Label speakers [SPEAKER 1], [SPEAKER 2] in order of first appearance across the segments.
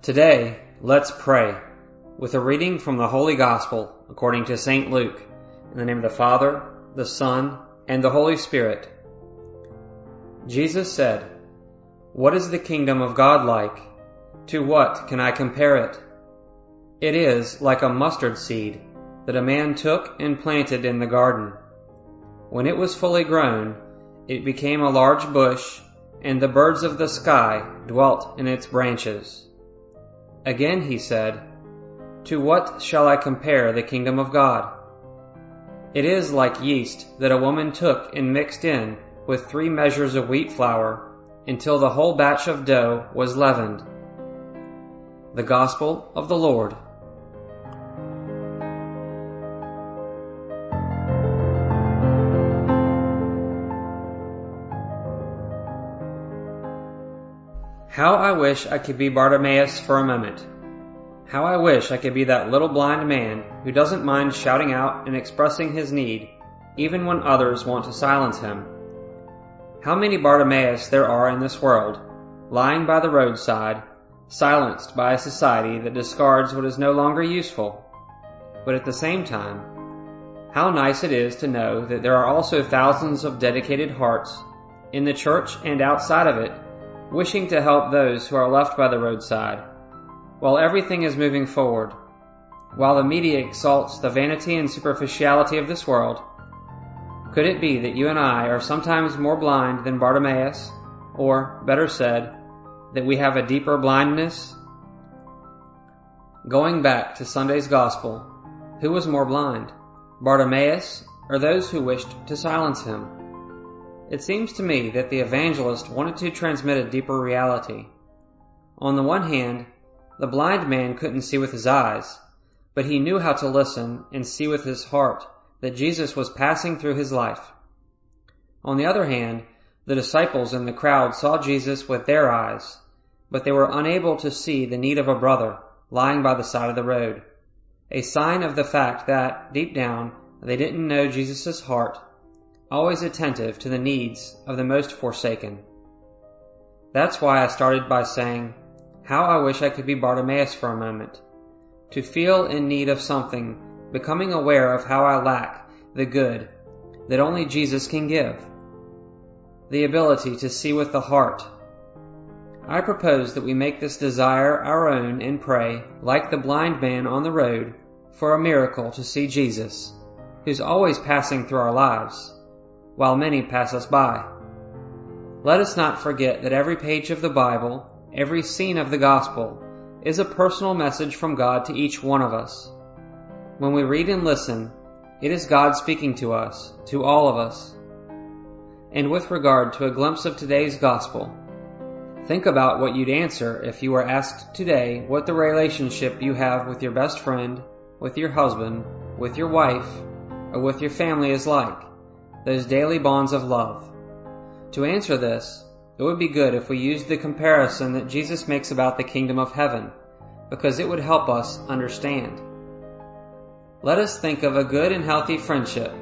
[SPEAKER 1] Today, let's pray with a reading from the Holy Gospel according to St. Luke. In the name of the Father, the Son, and the Holy Spirit. Jesus said, What is the kingdom of God like? To what can I compare it? It is like a mustard seed that a man took and planted in the garden. When it was fully grown, it became a large bush, and the birds of the sky dwelt in its branches. Again he said, To what shall I compare the kingdom of God? It is like yeast that a woman took and mixed in with three measures of wheat flour until the whole batch of dough was leavened. The Gospel of the Lord. How I wish I could be Bartimaeus for a moment. How I wish I could be that little blind man who doesn't mind shouting out and expressing his need, even when others want to silence him. How many Bartimaeus there are in this world, lying by the roadside, silenced by a society that discards what is no longer useful. But at the same time, how nice it is to know that there are also thousands of dedicated hearts, in the church and outside of it, wishing to help those who are left by the roadside, while everything is moving forward, while the media exalts the vanity and superficiality of this world, could it be that you and I are sometimes more blind than Bartimaeus, or, better said, that we have a deeper blindness? Going back to Sunday's Gospel, who was more blind, Bartimaeus or those who wished to silence him? It seems to me that the evangelist wanted to transmit a deeper reality. On the one hand, the blind man couldn't see with his eyes, but he knew how to listen and see with his heart that Jesus was passing through his life. On the other hand, the disciples in the crowd saw Jesus with their eyes, but they were unable to see the need of a brother lying by the side of the road, a sign of the fact that, deep down, they didn't know Jesus' heart always attentive to the needs of the most forsaken. That's why I started by saying, How I wish I could be Bartimaeus for a moment. To feel in need of something, becoming aware of how I lack the good that only Jesus can give. The ability to see with the heart. I propose that we make this desire our own and pray, like the blind man on the road, for a miracle to see Jesus, who's always passing through our lives while many pass us by. Let us not forget that every page of the Bible, every scene of the Gospel, is a personal message from God to each one of us. When we read and listen, it is God speaking to us, to all of us. And with regard to a glimpse of today's Gospel, think about what you'd answer if you were asked today what the relationship you have with your best friend, with your husband, with your wife, or with your family is like those daily bonds of love. To answer this, it would be good if we used the comparison that Jesus makes about the kingdom of heaven, because it would help us understand. Let us think of a good and healthy friendship.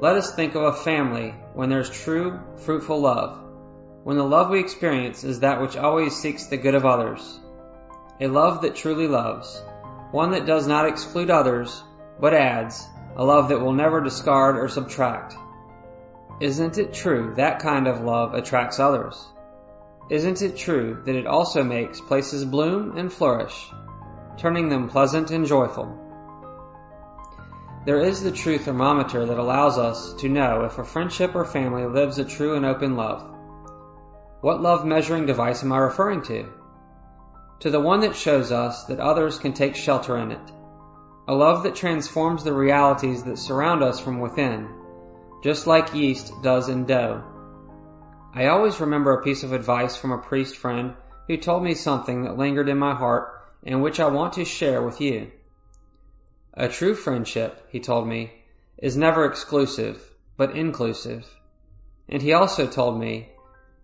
[SPEAKER 1] Let us think of a family when there's true, fruitful love, when the love we experience is that which always seeks the good of others. A love that truly loves, one that does not exclude others, but adds, a love that will never discard or subtract. Isn't it true that kind of love attracts others? Isn't it true that it also makes places bloom and flourish, turning them pleasant and joyful? There is the true thermometer that allows us to know if a friendship or family lives a true and open love. What love measuring device am I referring to? To the one that shows us that others can take shelter in it. A love that transforms the realities that surround us from within just like yeast does in dough. I always remember a piece of advice from a priest friend who told me something that lingered in my heart and which I want to share with you. A true friendship, he told me, is never exclusive, but inclusive. And he also told me,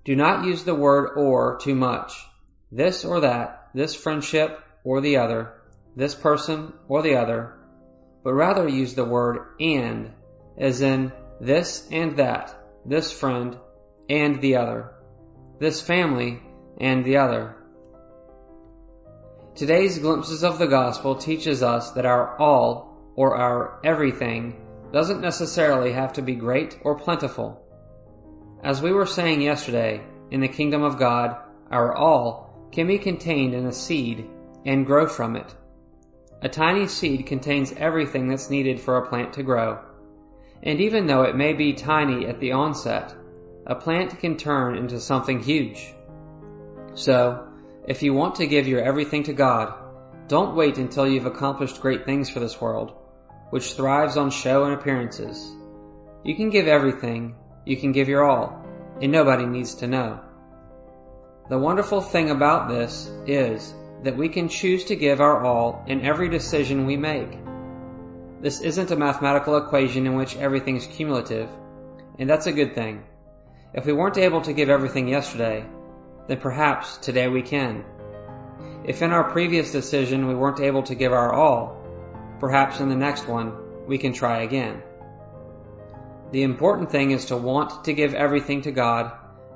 [SPEAKER 1] do not use the word or too much. This or that, this friendship or the other, this person or the other, but rather use the word and, as in this and that, this friend and the other, this family and the other. Today's glimpses of the gospel teaches us that our all or our everything doesn't necessarily have to be great or plentiful. As we were saying yesterday, in the kingdom of God, our all can be contained in a seed and grow from it. A tiny seed contains everything that's needed for a plant to grow. And even though it may be tiny at the onset, a plant can turn into something huge. So, if you want to give your everything to God, don't wait until you've accomplished great things for this world, which thrives on show and appearances. You can give everything, you can give your all, and nobody needs to know. The wonderful thing about this is that we can choose to give our all in every decision we make. This isn't a mathematical equation in which everything is cumulative, and that's a good thing. If we weren't able to give everything yesterday, then perhaps today we can. If in our previous decision we weren't able to give our all, perhaps in the next one we can try again. The important thing is to want to give everything to God,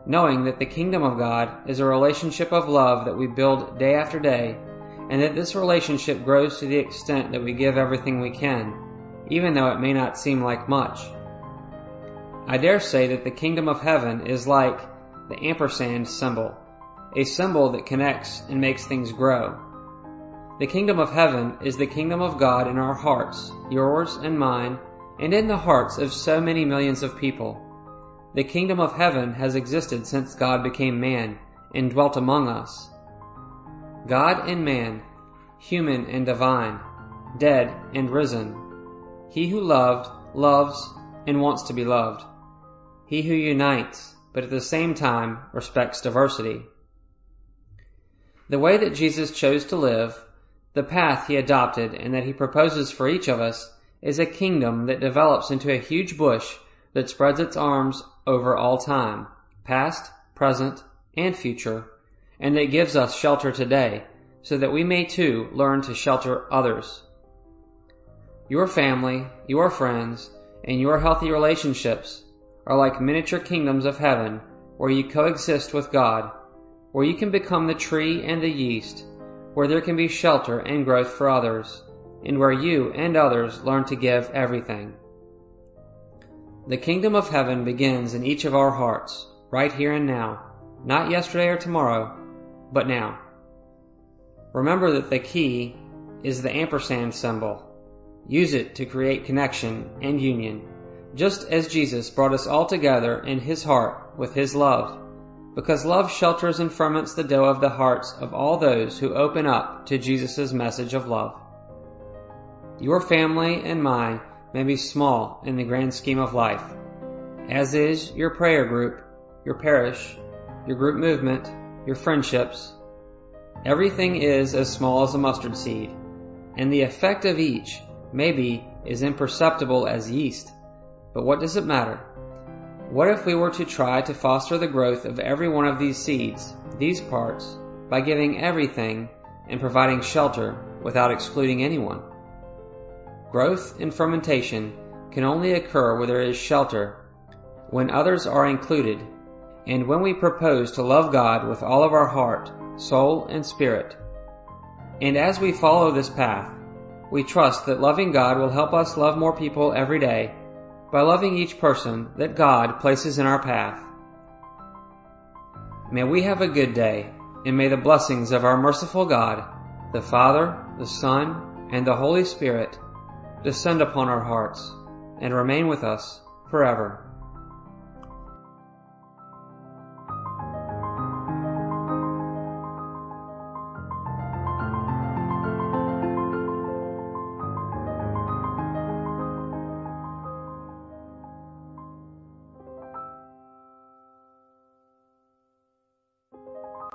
[SPEAKER 1] knowing that the kingdom of God is a relationship of love that we build day after day and that this relationship grows to the extent that we give everything we can, even though it may not seem like much. I dare say that the kingdom of heaven is like the ampersand symbol, a symbol that connects and makes things grow. The kingdom of heaven is the kingdom of God in our hearts, yours and mine, and in the hearts of so many millions of people. The kingdom of heaven has existed since God became man and dwelt among us. God and man, human and divine, dead and risen. He who loved, loves, and wants to be loved. He who unites, but at the same time respects diversity. The way that Jesus chose to live, the path he adopted and that he proposes for each of us is a kingdom that develops into a huge bush that spreads its arms over all time, past, present, and future, and it gives us shelter today, so that we may too learn to shelter others. Your family, your friends, and your healthy relationships are like miniature kingdoms of heaven where you coexist with God, where you can become the tree and the yeast, where there can be shelter and growth for others, and where you and others learn to give everything. The kingdom of heaven begins in each of our hearts, right here and now, not yesterday or tomorrow, but now. Remember that the key is the ampersand symbol. Use it to create connection and union, just as Jesus brought us all together in His heart with His love, because love shelters and ferments the dough of the hearts of all those who open up to Jesus' message of love. Your family and mine may be small in the grand scheme of life, as is your prayer group, your parish, your group movement, your friendships. Everything is as small as a mustard seed, and the effect of each, maybe, is imperceptible as yeast. But what does it matter? What if we were to try to foster the growth of every one of these seeds, these parts, by giving everything and providing shelter without excluding anyone? Growth and fermentation can only occur where there is shelter, when others are included, and when we propose to love God with all of our heart, soul, and spirit. And as we follow this path, we trust that loving God will help us love more people every day by loving each person that God places in our path. May we have a good day, and may the blessings of our merciful God, the Father, the Son, and the Holy Spirit descend upon our hearts and remain with us forever.